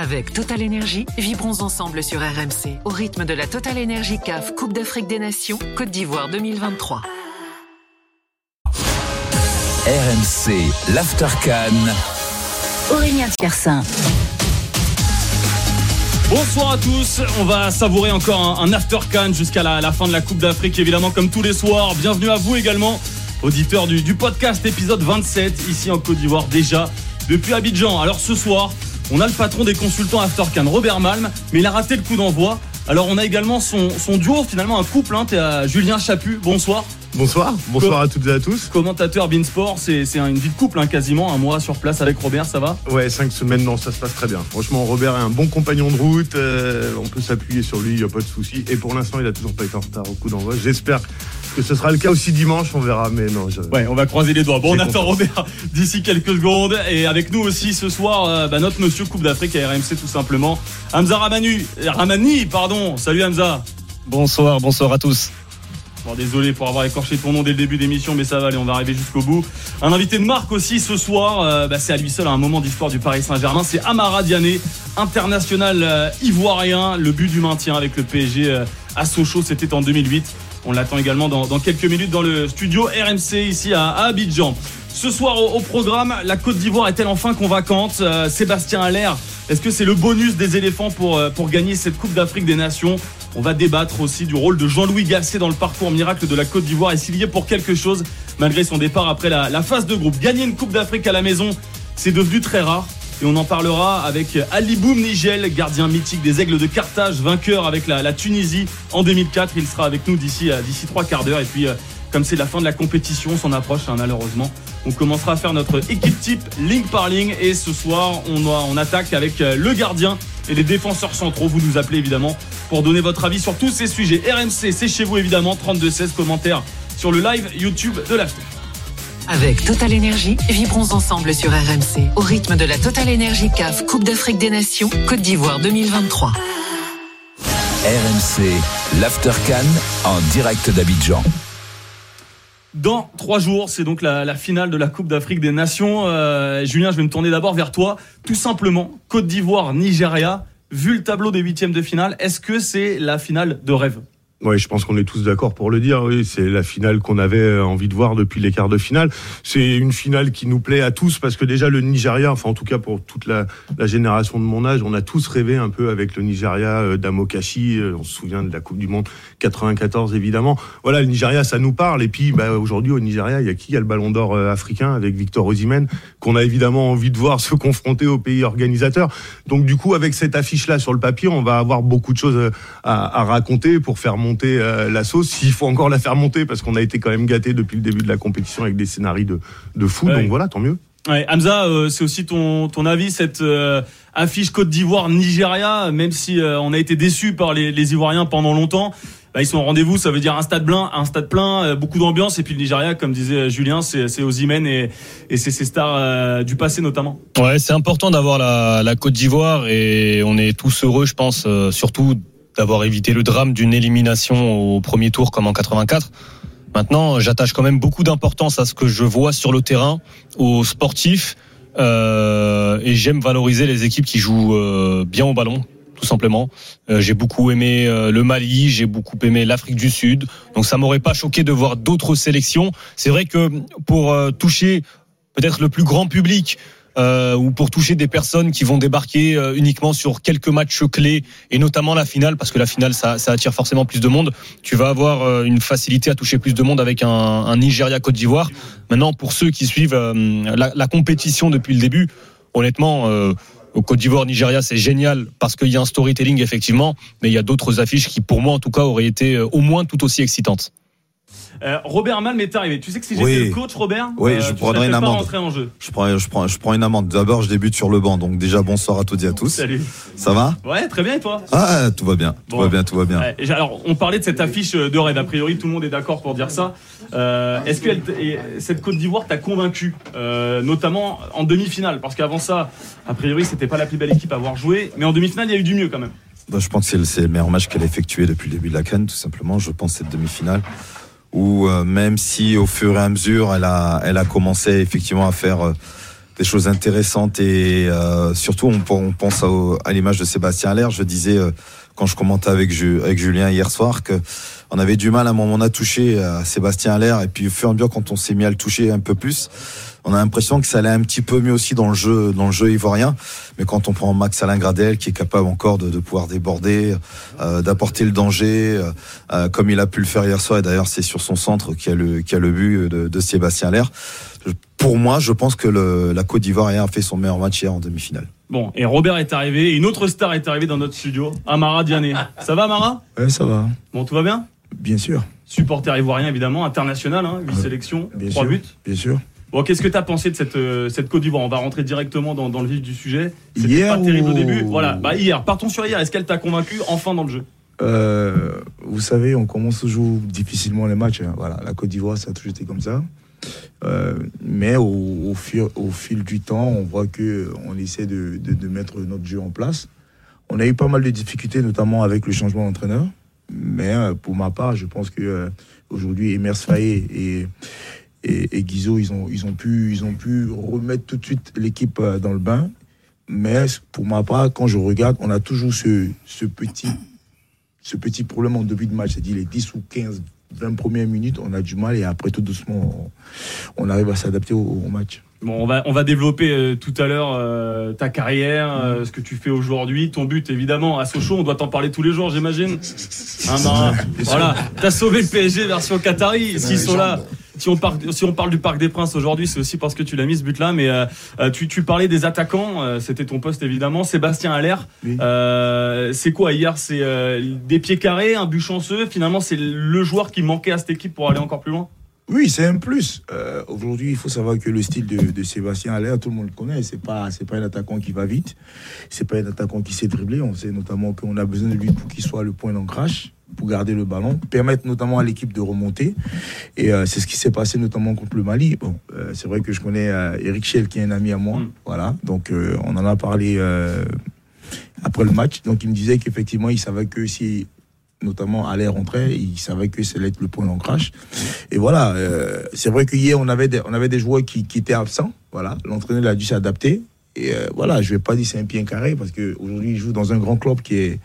Avec Total Énergie, vibrons ensemble sur RMC au rythme de la Total Énergie CAF Coupe d'Afrique des Nations Côte d'Ivoire 2023. RMC, l'Aftercan. Aurélien Tiersin. Bonsoir à tous, on va savourer encore un, After Can jusqu'à la, fin de la Coupe d'Afrique, évidemment comme tous les soirs. Bienvenue à vous également, auditeurs du, du podcast épisode 27, ici en Côte d'Ivoire déjà, depuis Abidjan. Alors ce soir, on a le patron des consultants Aftercan, Robert Malm, mais il a raté le coup d'envoi. Alors on a également son, duo, finalement un couple, hein, à Julien Chaput, bonsoir. Bonsoir, bonsoir à toutes et à tous. Commentateur Beansport, c'est une vie de couple hein, quasiment, un mois sur place avec Robert, ça va? Ouais, cinq semaines, non, ça se passe très bien. Franchement, Robert est un bon compagnon de route, euh, on peut s'appuyer sur lui, il n'y a pas de souci. Et pour l'instant, il a toujours pas été en retard au coup d'envoi. J'espère que ce sera le cas aussi dimanche, on verra, mais non. Ouais, on va croiser les doigts. Bon, on attend Robert d'ici quelques secondes. Et avec nous aussi ce soir, euh, bah, notre monsieur Coupe d'Afrique à RMC tout simplement. Hamza Ramani, Ramani, pardon. Salut Hamza. Bonsoir, bonsoir à tous. Bon, désolé pour avoir écorché ton nom dès le début d'émission, mais ça va aller, on va arriver jusqu'au bout. Un invité de marque aussi ce soir, euh, bah, c'est à lui seul un moment d'histoire du Paris Saint-Germain. C'est Amara Diané, international euh, ivoirien. Le but du maintien avec le PSG à Sochaux, c'était en 2008. On l'attend également dans, quelques minutes dans le studio RMC ici à, Abidjan. Ce soir au, programme, la Côte d'Ivoire est-elle enfin convaincante euh, Sébastien Allaire, est-ce que c'est le bonus des éléphants pour, euh, pour gagner cette Coupe d'Afrique des Nations? On va débattre aussi du rôle de Jean-Louis Gasset dans le parcours miracle de la Côte d'Ivoire et s'il y est pour quelque chose malgré son départ après la phase de groupe. Gagner une Coupe d'Afrique à la maison, c'est devenu très rare. Et on en parlera avec Ali Boum Nigel, gardien mythique des Aigles de Carthage, vainqueur avec la, Tunisie en 2004. Il sera avec nous d'ici euh, d'ici trois quarts d'heure. Et puis, euh, comme c'est la fin de la compétition, on approche hein, malheureusement. On commencera à faire notre équipe type ligne par ligne. Et ce soir, on, on attaque avec euh, le gardien et les défenseurs centraux. Vous nous appelez évidemment pour donner votre avis sur tous ces sujets. RMC, c'est chez vous évidemment. 32-16 commentaires sur le live YouTube de l'After. Avec Total Énergie, vibrons ensemble sur RMC au rythme de la Total Énergie CAF Coupe d'Afrique des Nations Côte d'Ivoire 2023. RMC, l'Aftercan en direct d'Abidjan. Dans trois jours, c'est donc la, finale de la Coupe d'Afrique des Nations. Euh, Julien, je vais me tourner d'abord vers toi. Tout simplement, Côte d'Ivoire, Nigeria. Vu le tableau des huitièmes de finale, est-ce que c'est la finale de rêve? Oui, je pense qu'on est tous d'accord pour le dire. Oui, c'est la finale qu'on avait envie de voir depuis les quarts de finale. C'est une finale qui nous plaît à tous parce que déjà le Nigeria, enfin en tout cas pour toute la, la génération de mon âge, on a tous rêvé un peu avec le Nigeria euh, d'Amokashi. Euh, on se souvient de la Coupe du Monde 94 évidemment. Voilà, le Nigeria, ça nous parle. Et puis bah, aujourd'hui au Nigeria, il y a qui? Il y a le Ballon d'Or euh, africain avec Victor Osimhen qu'on a évidemment envie de voir se confronter au pays organisateur. Donc du coup, avec cette affiche-là sur le papier, on va avoir beaucoup de choses à, à raconter pour faire monter euh, la sauce, s'il faut encore la faire monter, parce qu'on a été quand même gâté depuis le début de la compétition avec des scénarios de, de fou. Donc voilà, tant mieux. Ouais, Hamza, euh, c'est aussi ton, ton avis, cette euh, affiche Côte d'Ivoire-Nigeria, même si on a été déçus par les, les Ivoiriens pendant longtemps. Bah, ils sont au rendez-vous, ça veut dire un stade plein, un stade plein, beaucoup d'ambiance. Et puis le Nigeria, comme disait Julien, c'est Ozymen et, et c'est ses stars du passé notamment. Ouais, c'est important d'avoir la, la Côte d'Ivoire et on est tous heureux, je pense, surtout d'avoir évité le drame d'une élimination au premier tour comme en 84. Maintenant, j'attache quand même beaucoup d'importance à ce que je vois sur le terrain, aux sportifs, euh, et j'aime valoriser les équipes qui jouent euh, bien au ballon, tout simplement. Euh, j'ai beaucoup aimé euh, le Mali, j'ai beaucoup aimé l'Afrique du Sud, donc ça m'aurait pas choqué de voir d'autres sélections. C'est vrai que pour euh, toucher peut-être le plus grand public, euh, ou pour toucher des personnes qui vont débarquer euh, uniquement sur quelques matchs clés et notamment la finale parce que la finale ça, attire forcément plus de monde. Tu vas avoir euh, une facilité à toucher plus de monde avec un, Nigeria Côte d'Ivoire. Maintenant pour ceux qui suivent la, la, compétition depuis le début, honnêtement. au Côte d'Ivoire, Nigeria, c'est génial parce qu'il y a un storytelling effectivement, mais il y a d'autres affiches qui, pour moi en tout cas, auraient été au moins tout aussi excitantes. Euh, Robert Mal m'est arrivé. Tu sais que si j'étais le coach, Robert, oui, euh, je prendrais une amende. En jeu. Je prends, je prends, je prends une amende. D'abord, je débute sur le banc. Donc déjà, bonsoir à toutes et à tous. Salut. Ça va? Ouais, très bien. Et toi? Ah, tout va bien. Tout va bien, tout va bien. alors, on parlait de cette affiche de rêve. A priori, tout le monde est d'accord pour dire ça. Euh, Est-ce que cette Côte d'Ivoire t'a convaincu, euh, notamment en demi-finale? Parce qu'avant ça, a priori, c'était pas la plus belle équipe à avoir joué. Mais en demi-finale, il y a eu du mieux quand même. Bah, je pense que c'est le meilleur match qu'elle a effectué depuis le début de la canne, tout simplement. Je pense cette demi-finale où euh, même si au fur et à mesure elle a, elle a commencé effectivement à faire, euh, des choses intéressantes et euh, surtout on, on pense à, l'image de Sébastien Allaire. Je disais euh, quand je commentais avec, avec Julien hier soir que on avait du mal à un moment à toucher à Sébastien Allaire et puis au fur et à mesure quand on s'est mis à le toucher un peu plus, on a l'impression que ça allait un petit peu mieux aussi dans le jeu, dans le jeu ivoirien. Mais quand on prend Max Alain Gradel, qui est capable encore de, de pouvoir déborder, euh, d'apporter le danger, euh, euh, comme il a pu le faire hier soir, et d'ailleurs c'est sur son centre qui a le, qui a le but de, de Sébastien Allaire. Pour moi, je pense que le, la Côte d'Ivoire a fait son meilleur match hier en demi-finale. Bon, et Robert est arrivé, et une autre star est arrivée dans notre studio, Amara Diané. Ça va, Amara? Ouais, ça va. Bon, tout va bien? Bien sûr. Supporter ivoirien, évidemment, international, hein, 8 sélections, 3 buts. Bien sûr. Bon, qu'est-ce que tu as pensé de cette, euh, cette Côte d'Ivoire? On va rentrer directement dans, dans, le vif du sujet. Hier pas terrible au début. Voilà, bah hier, partons sur hier. Est-ce qu'elle t'a convaincu enfin dans le jeu? Euh, Vous savez, on commence toujours difficilement les matchs. Hein. Voilà, la Côte d'Ivoire, ça a toujours été comme ça. Euh, mais au, au, fil, au, fil, du temps, on voit que on essaie de, de, de, mettre notre jeu en place. On a eu pas mal de difficultés, notamment avec le changement d'entraîneur. Mais pour ma part, je pense que aujourd'hui, Emers Faye et et, et Guizot, ils ont, ils, ont pu, ils ont pu remettre tout de suite l'équipe euh, dans le bain. Mais pour ma part, quand je regarde, on a toujours ce, ce, petit, ce petit problème en début de match, c'est-à-dire les 10 ou 15, 20 premières minutes, on a du mal et après tout doucement, on, arrive à s'adapter au, au, match. Bon, on va, on va développer euh, tout à l'heure euh, ta carrière, euh, ce que tu fais aujourd'hui, ton but évidemment à Sochaux, on doit t'en parler tous les jours, j'imagine. Hein, bah, voilà, t'as sauvé le PSG version Qatari, s'ils sont là si on, parle, si on parle du Parc des Princes aujourd'hui, c'est aussi parce que tu l'as mis ce but-là. Mais euh, euh tu, tu, parlais des attaquants, euh, c'était ton poste évidemment. Sébastien Allaire, oui. euh, c'est quoi? Hier C'est des pieds carrés, un but chanceux. Finalement, c'est le joueur qui manquait à cette équipe pour aller encore plus loin? Oui, c'est un plus. Euh, Aujourd'hui, il faut savoir que le style de, de Sébastien Allaire, tout le monde le connaît. C'est pas, c'est pas un attaquant qui va vite. C'est pas un attaquant qui sait dribbler. On sait notamment qu'on a besoin de lui pour qu'il soit le point d'ancrage pour garder le ballon, permettre notamment à l'équipe de remonter. Et euh, c'est ce qui s'est passé notamment contre le Mali. Bon, euh, c'est vrai que je connais euh, Eric Schell qui est un ami à moi. Mm. Voilà, donc on en a parlé après le match. Donc il me disait qu'effectivement il savait que si notamment à l'air rentrait, il savait que être le point d'ancrage. Et voilà, c'est vrai qu'hier on avait des, on avait des joueurs qui, qui étaient absents. Voilà, l'entraîneur a dû s'adapter. Et euh, voilà, je vais pas dire c'est un pied carré parce que aujourd'hui il joue dans un grand club qui est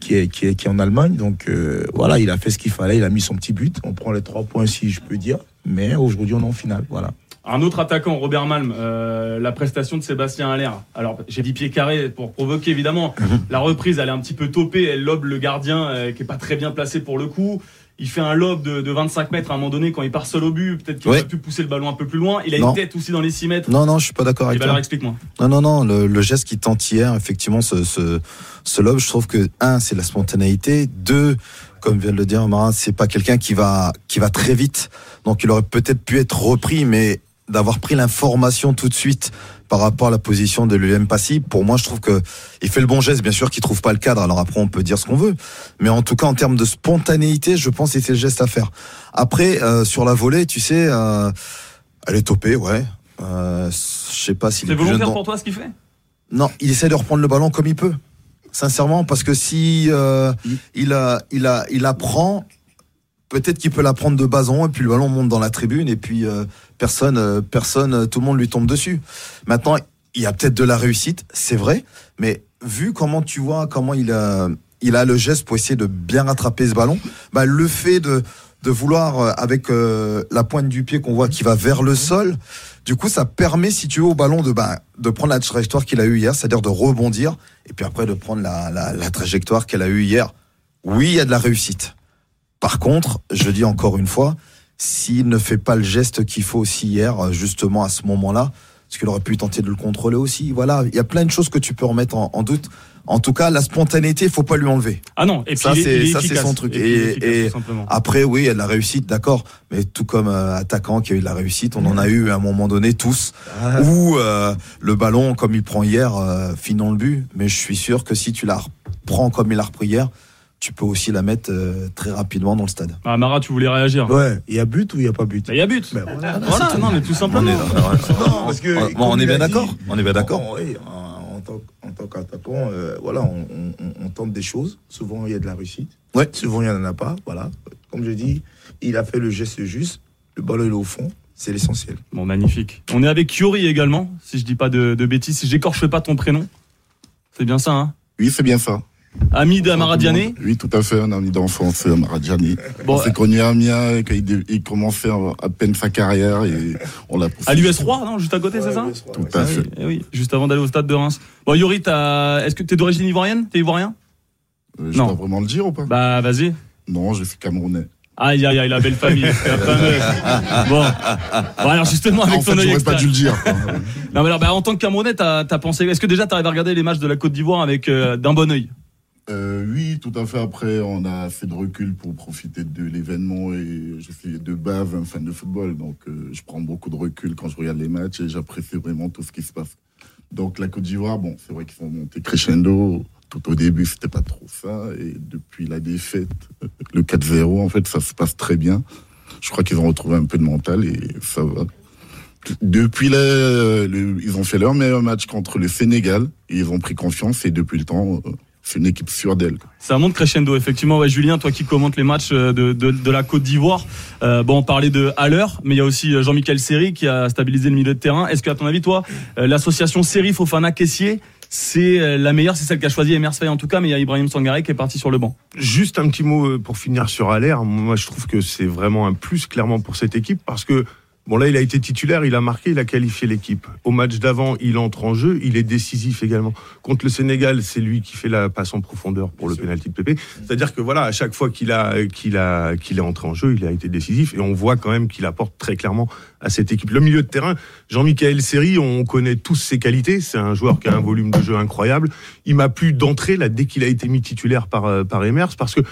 qui est, qui est, qui est en Allemagne. Donc euh, voilà, il a fait ce qu'il fallait, il a mis son petit but. On prend les trois points si je peux dire. Mais aujourd'hui on est en finale. Voilà. Un autre attaquant, Robert Malm, euh, la prestation de Sébastien Allaire. Alors, j'ai dit pied carré pour provoquer, évidemment. La reprise, elle est un petit peu topée. Elle lobe le gardien, euh, qui est pas très bien placé pour le coup. Il fait un lob de, de, 25 mètres à un moment donné quand il part seul au but. Peut-être qu'il aurait pu pousser le ballon un peu plus loin. Il a non. une tête aussi dans les 6 mètres. Non, non, je suis pas d'accord avec toi. Alors, explique-moi. Non, non, non. Le, le, geste qui tente hier, effectivement, ce, ce, ce lob, je trouve que, un, c'est la spontanéité. Deux, comme vient de le dire Marin, c'est pas quelqu'un qui va, qui va très vite. Donc, il aurait peut-être pu être repris, mais d'avoir pris l'information tout de suite par rapport à la position de l'UM Passy, pour moi, je trouve que il fait le bon geste. Bien sûr qu'il trouve pas le cadre. Alors après, on peut dire ce qu'on veut, mais en tout cas, en termes de spontanéité, je pense que c'est le geste à faire. Après, euh, sur la volée, tu sais, euh, elle est topée, ouais. Euh, je sais pas si. C'est volontaire pour toi ce qu'il fait? Non, il essaie de reprendre le ballon comme il peut. Sincèrement, parce que si euh, il a, il a, il apprend, peut-être qu'il peut la prendre de bas en haut et puis le ballon monte dans la tribune et puis euh, personne, euh, personne, tout le monde lui tombe dessus. Maintenant, il y a peut-être de la réussite, c'est vrai, mais vu comment tu vois, comment il a, il a le geste pour essayer de bien rattraper ce ballon, bah, le fait de, de vouloir euh, avec euh, la pointe du pied qu'on voit qui va vers le sol, du coup ça permet si tu veux au ballon de bah, de prendre la trajectoire qu'il a eu hier, c'est-à-dire de rebondir et puis après de prendre la, la, la trajectoire qu'elle a eu hier. Oui, il y a de la réussite. Par contre, je dis encore une fois, s'il ne fait pas le geste qu'il faut aussi hier, justement à ce moment-là, parce qu'il aurait pu tenter de le contrôler aussi. Voilà, il y a plein de choses que tu peux remettre en, en doute. En tout cas, la spontanéité, il faut pas lui enlever. Ah non, et puis ça c'est ça c'est son truc. Et, et, et après, oui, il y a de la réussite, d'accord. Mais tout comme euh, attaquant qui a eu de la réussite, on en a eu à un moment donné tous. Ah. Où euh, le ballon, comme il prend hier, euh, finit le but. Mais je suis sûr que si tu la reprends comme il l'a repris hier, tu peux aussi la mettre euh, très rapidement dans le stade. Ah, Mara, tu voulais réagir Ouais, il y a but ou il n'y a pas but Il y a but. Ben, voilà, voilà non, mais tout simplement. On est, bien d'accord. On est bien d'accord. Oui, en, tant, en tant qu'attaquant, euh, voilà, on, on, on, tente des choses. Souvent, il y a de la réussite. Ouais. Souvent, il n'y en a pas. Voilà. Comme je dis, il a fait le geste juste. Le ballon est au fond. C'est l'essentiel. Bon, magnifique. On est avec Yori également, si je dis pas de, de bêtises, si j'écorche pas ton prénom. C'est bien ça, hein? Oui, c'est bien ça. Ami d'Amaradiané Oui, tout à fait, un ami d'enfance, Amaradiané. Bon, on s'est connu à Amiens quand il, il commençait à peine sa carrière et on l'a. À l'US 3, non Juste à côté, c'est ça Tout à fait. Eh oui, juste avant d'aller au stade de Reims. Bon, t'as- est-ce que t'es d'origine ivoirienne? T'es ivoirien? Euh, Je Non. dois vraiment le dire ou pas? Bah, vas-y. Non, je suis camerounais. Aïe, aïe, aïe, la belle famille. la fameuse. Bon. Bon, alors justement, avec en ton fait, œil pas dû le dire. Non, mais alors, bah, en tant que Camerounais, t'as as pensé. Est-ce que déjà t'arrives à regarder les matchs de la Côte d'Ivoire avec euh, d'un bon œil? Euh, oui, tout à fait. Après, on a fait de recul pour profiter de l'événement et je suis de base un fan de football, donc euh, je prends beaucoup de recul quand je regarde les matchs et j'apprécie vraiment tout ce qui se passe. Donc la Côte d'Ivoire, bon, c'est vrai qu'ils sont montés crescendo. Tout au début, c'était pas trop ça, et depuis la défaite, euh, le 4-0, en fait, ça se passe très bien. Je crois qu'ils ont retrouvé un peu de mental et ça va. Depuis le- ils ont fait leur meilleur match contre le Sénégal et ils ont pris confiance et depuis le temps, c'est une équipe sûre d'elle. Ça monte crescendo, effectivement. Ouais, Julien, toi qui commentes les matchs euh, de, de, de la Côte d'Ivoire, euh, bon, on parlait de Haller, mais il y a aussi euh, Jean-Michel Seri qui a stabilisé le milieu de terrain. Est-ce que, à ton avis, toi, l'association Seri Fofana Caissier, c'est la meilleure, c'est celle qu'a choisi Emers en tout cas, mais il y a Ibrahim Sangaré qui est parti sur le banc. Juste un petit mot pour finir sur Allaire. Moi, je trouve que c'est vraiment un plus clairement pour cette équipe parce que bon là, il a été titulaire, il a marqué, il a qualifié l'équipe. Au match d'avant, il entre en jeu, il est décisif également. Contre le Sénégal, c'est lui qui fait la passe en profondeur pour le pénalty de Pépé. C'est-à-dire que voilà, à chaque fois qu'il a qu'il a qu'il est entré en jeu, il a été décisif et on voit quand même qu'il apporte très clairement à cette équipe. Le milieu de terrain, Jean-Michel Seri, on connaît tous ses qualités. C'est un joueur qui a un volume de jeu incroyable. Il m'a plu d'entrée là dès qu'il a été mis titulaire par euh, par Emers parce que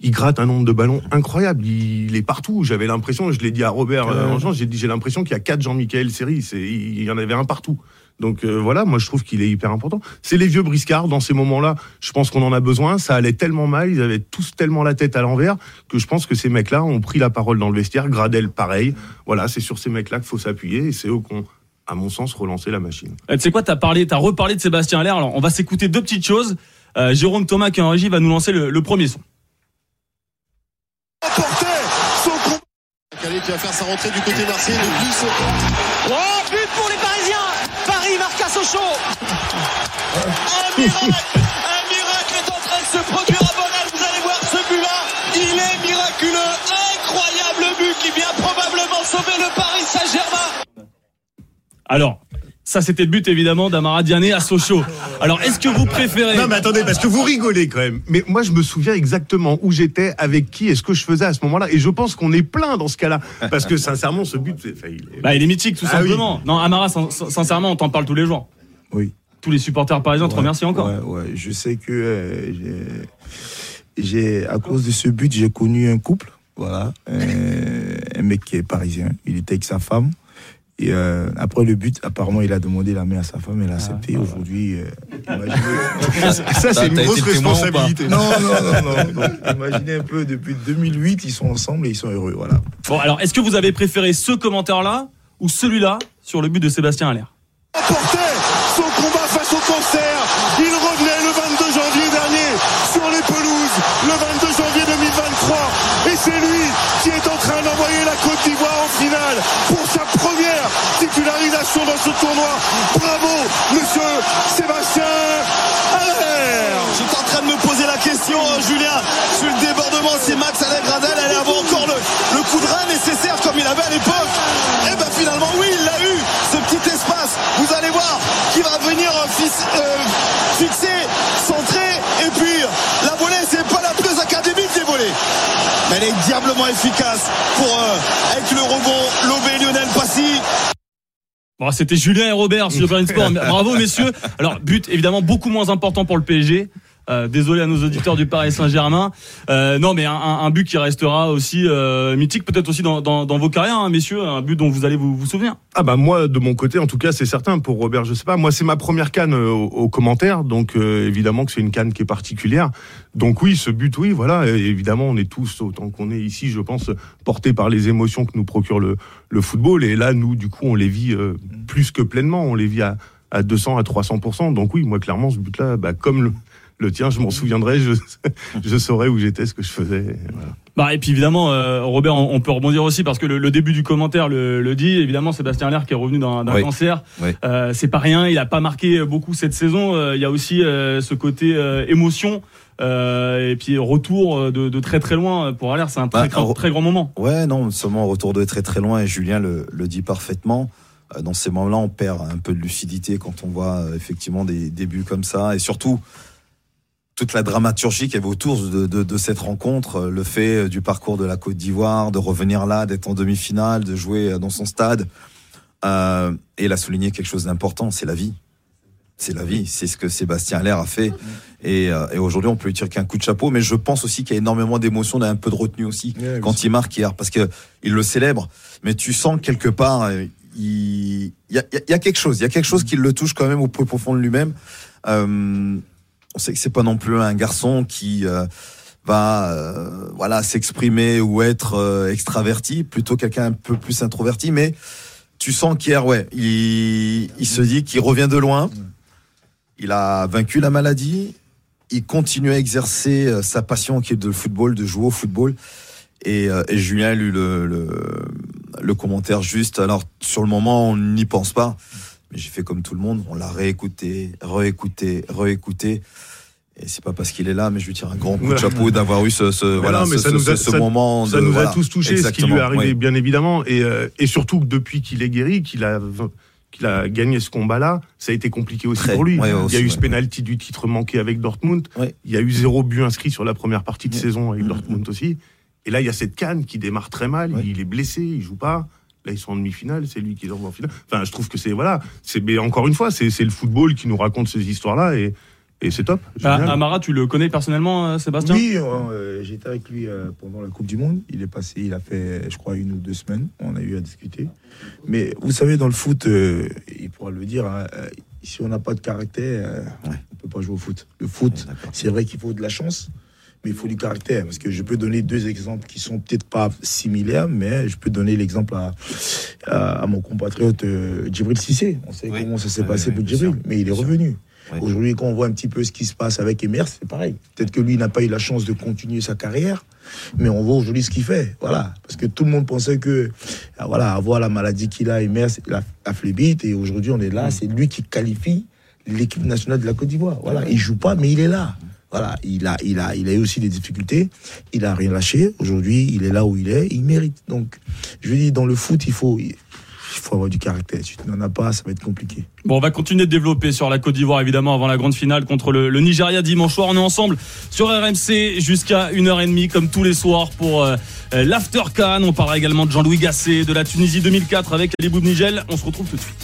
il gratte un nombre de ballons incroyable. Il est partout. J'avais l'impression, je l'ai dit à Robert euh, j'ai dit j'ai l'impression qu'il y a quatre Jean-Michel Seri. C'est il y en avait un partout. Donc euh, voilà, moi je trouve qu'il est hyper important. C'est les vieux briscards dans ces moments-là. Je pense qu'on en a besoin. Ça allait tellement mal, ils avaient tous tellement la tête à l'envers que je pense que ces mecs-là ont pris la parole dans le vestiaire. Gradel, pareil. Voilà, c'est sur ces mecs-là qu'il faut s'appuyer et c'est eux qui ont, à mon sens, relancé la machine. Euh, tu sais quoi, t'as parlé, t'as reparlé de Sébastien Haller. Alors, on va s'écouter deux petites choses. Euh, Jérôme Thomas qui est en régie va nous lancer le, le premier son. Calais qui va faire sa rentrée du côté marseillais. Le but se Oh, but pour les Parisiens Paris marque à Sochaux Un miracle Un miracle est en train de se produire à Bonal. Vous allez voir ce but-là. Il est miraculeux. Incroyable but qui vient probablement sauver le Paris Saint-Germain. Alors, ça c'était le but évidemment d'Amara Diané à Sochaux. Alors, est-ce que vous préférez Non mais attendez, parce que vous rigolez quand même. Mais moi je me souviens exactement où j'étais, avec qui, et ce que je faisais à ce moment-là. Et je pense qu'on est plein dans ce cas-là. Parce que sincèrement, ce but, enfin, il est- Bah, il est mythique, tout Ah oui. simplement. Non, Amara, sin- sin- sincèrement, on t'en parle tous les jours. Oui. Tous les supporters parisiens te Ouais, remercient encore. Ouais, ouais. Je sais que euh, j'ai, à cause de ce but, j'ai connu un couple. Voilà. Euh, un mec qui est parisien. Il était avec sa femme. Et euh, après le but, apparemment, il a demandé la main à sa femme. Elle a accepté. Aujourd'hui, euh, imaginez. Ça, c'est une grosse responsabilité. Non, non, non, non. Donc, imaginez un peu, depuis 2008, ils sont ensemble et ils sont heureux. Voilà. Bon, alors, est-ce que vous avez préféré ce commentaire-là ou celui-là sur le but de Sébastien Haller Portait son combat face au cancer. Il revenait le 22 janvier dernier sur les pelouses, le 22 janvier 2023. Et c'est lui qui est en train d'envoyer la Côte d'Ivoire en finale pour ce tournoi. Bravo, monsieur Sébastien Allaire. J'étais en train de me poser la question, euh, Julien, sur le débordement, c'est Max Alain Gradel, elle avait encore le, coup de rein nécessaire comme il avait à l'époque. Et ben finalement, oui, il l'a eu, ce petit espace. Vous allez voir qui va venir euh, euh, fixer, centrer, et puis la volée, c'est pas la plus académique des volées. Mais elle est diablement efficace pour, euh, avec le rebond, Passy. Bon, c'était Julien et Robert sur Sport. Bravo, messieurs. Alors, but évidemment beaucoup moins important pour le PSG. Euh, désolé à nos auditeurs du Paris Saint-Germain. Euh, non, mais un, but qui restera aussi euh, mythique, peut-être aussi dans, dans, dans vos carrières, hein, messieurs. Un but dont vous allez vous, vous souvenir. Ah bah moi de mon côté en tout cas c'est certain. Pour Robert je sais pas. Moi c'est ma première canne euh, au, au commentaire. Donc euh, évidemment que c'est une canne qui est particulière. Donc oui ce but oui voilà. Évidemment on est tous autant qu'on est ici je pense portés par les émotions que nous procure le, le football. Et là nous du coup on les vit plus que pleinement. On les vit à, à 200 à 300 donc oui moi clairement ce but là bah, comme le, le tien je m'en souviendrai je, je saurais où j'étais ce que je faisais et voilà. Bah, et puis évidemment, euh, Robert, on, on peut rebondir aussi parce que le, le début du commentaire le, le dit. Évidemment, Sébastien Allaire qui est revenu d'un Oui. cancer, Oui. euh, c'est pas rien. Il a pas marqué beaucoup cette saison. Euh, Il y a aussi euh, ce côté euh, émotion euh, et puis retour de, de très très loin pour Allaire. C'est un très, Bah, grand, re- très grand moment. Ouais, non, seulement retour de très très loin et Julien le, le dit parfaitement. Dans ces moments-là, on perd un peu de lucidité quand on voit effectivement des débuts comme ça et surtout toute la dramaturgie qu'il y avait autour de, de, de cette rencontre, euh, le fait euh, du parcours de la Côte d'Ivoire, de revenir là, d'être en demi-finale, de jouer euh, dans son stade. Euh, et il a souligné quelque chose d'important, c'est la vie. C'est la vie, c'est ce que Sébastien Allaire a fait. Et, euh, et aujourd'hui, on peut lui tirer qu'un coup de chapeau, mais je pense aussi qu'il y a énormément d'émotions, et un peu de retenue aussi quand il marque hier, parce que il le célèbre, mais tu sens que quelque part, il, il y, a, il y a quelque chose, il y a quelque chose qui le touche quand même au plus profond de lui-même. Euh, on sait que c'est pas non plus un garçon qui euh, va, euh, voilà, s'exprimer ou être euh, extraverti, plutôt quelqu'un un peu plus introverti, mais tu sens qu'hier, ouais, il, il se dit qu'il revient de loin. Il a vaincu la maladie. Il continue à exercer euh, sa passion qui est de football, de jouer au football. Et, euh, et Julien a lu le, le, le commentaire juste. Alors, sur le moment, on n'y pense pas. Mais j'ai fait comme tout le monde. On l'a réécouté, réécouté, réécouté. Et c'est pas parce qu'il est là, mais je lui tire un grand coup de chapeau d'avoir eu ce, voilà, non, mais ce, ça ce- nous a- ce ça- moment. Ça de- nous voilà. a tous touché, ce qui lui est arrivé, oui. bien évidemment. Et, euh, et surtout que depuis qu'il est guéri, qu'il a, qu'il a gagné ce combat-là, ça a été compliqué aussi Très, pour lui. ouais, Il y a eu ouais. ce penalty du titre manqué avec Dortmund. Ouais. Il y a eu zéro but inscrit sur la première partie de Ouais. saison avec Dortmund aussi. Et là, il y a cette canne qui démarre très mal. Ouais. Il est blessé, il joue pas. Là, ils sont en demi-finale, c'est lui qui les envoie en finale. Enfin, je trouve que c'est, voilà. C'est, mais encore une fois, c'est, c'est le football qui nous raconte ces histoires-là et, et c'est top. Ah, Génial. Amara, tu le connais personnellement, euh, Sébastien? Oui, euh, j'étais avec lui euh, pendant la Coupe du Monde. Il est passé, il a fait, je crois, une ou deux semaines. On a eu à discuter. Mais vous savez, dans le foot, euh, il pourra le dire, hein, euh, si on n'a pas de caractère, euh, Ouais. on peut pas jouer au foot. Le foot, c'est vrai qu'il faut de la chance, mais il faut du caractère. Parce que je peux donner deux exemples qui sont peut-être pas similaires, mais je peux donner l'exemple à, à, à mon compatriote euh, Djibril Cissé. On sait Oui. comment ça s'est passé oui, pour Djibril, mais il est revenu. Oui. Aujourd'hui, quand on voit un petit peu ce qui se passe avec Emers, c'est pareil. Peut-être que lui n'a pas eu la chance de continuer sa carrière, mais on voit aujourd'hui ce qu'il fait. Voilà. Parce que tout le monde pensait que, ah, voilà, avoir la maladie qu'il a, Emers, il a, a fait vite, et aujourd'hui, on est là, c'est lui qui qualifie l'équipe nationale de la Côte d'Ivoire. Voilà. Il joue pas, mais il est là. Voilà, il a, eu aussi des difficultés. Il a rien lâché. Aujourd'hui, il est là où il est. Il mérite. Donc, je dire, dans le foot, il faut, il avoir du caractère. Si tu n'en as pas, ça va être compliqué. Bon, on va continuer de développer sur la Côte d'Ivoire, évidemment, avant la grande finale contre le, Nigeria dimanche soir. On est ensemble sur RMC jusqu'à 1h30, comme tous les soirs, pour euh, l'After Can. On parlera également de Jean-Louis Gasset, de la Tunisie 2004 avec Ali Boubnigel. On se retrouve tout de suite.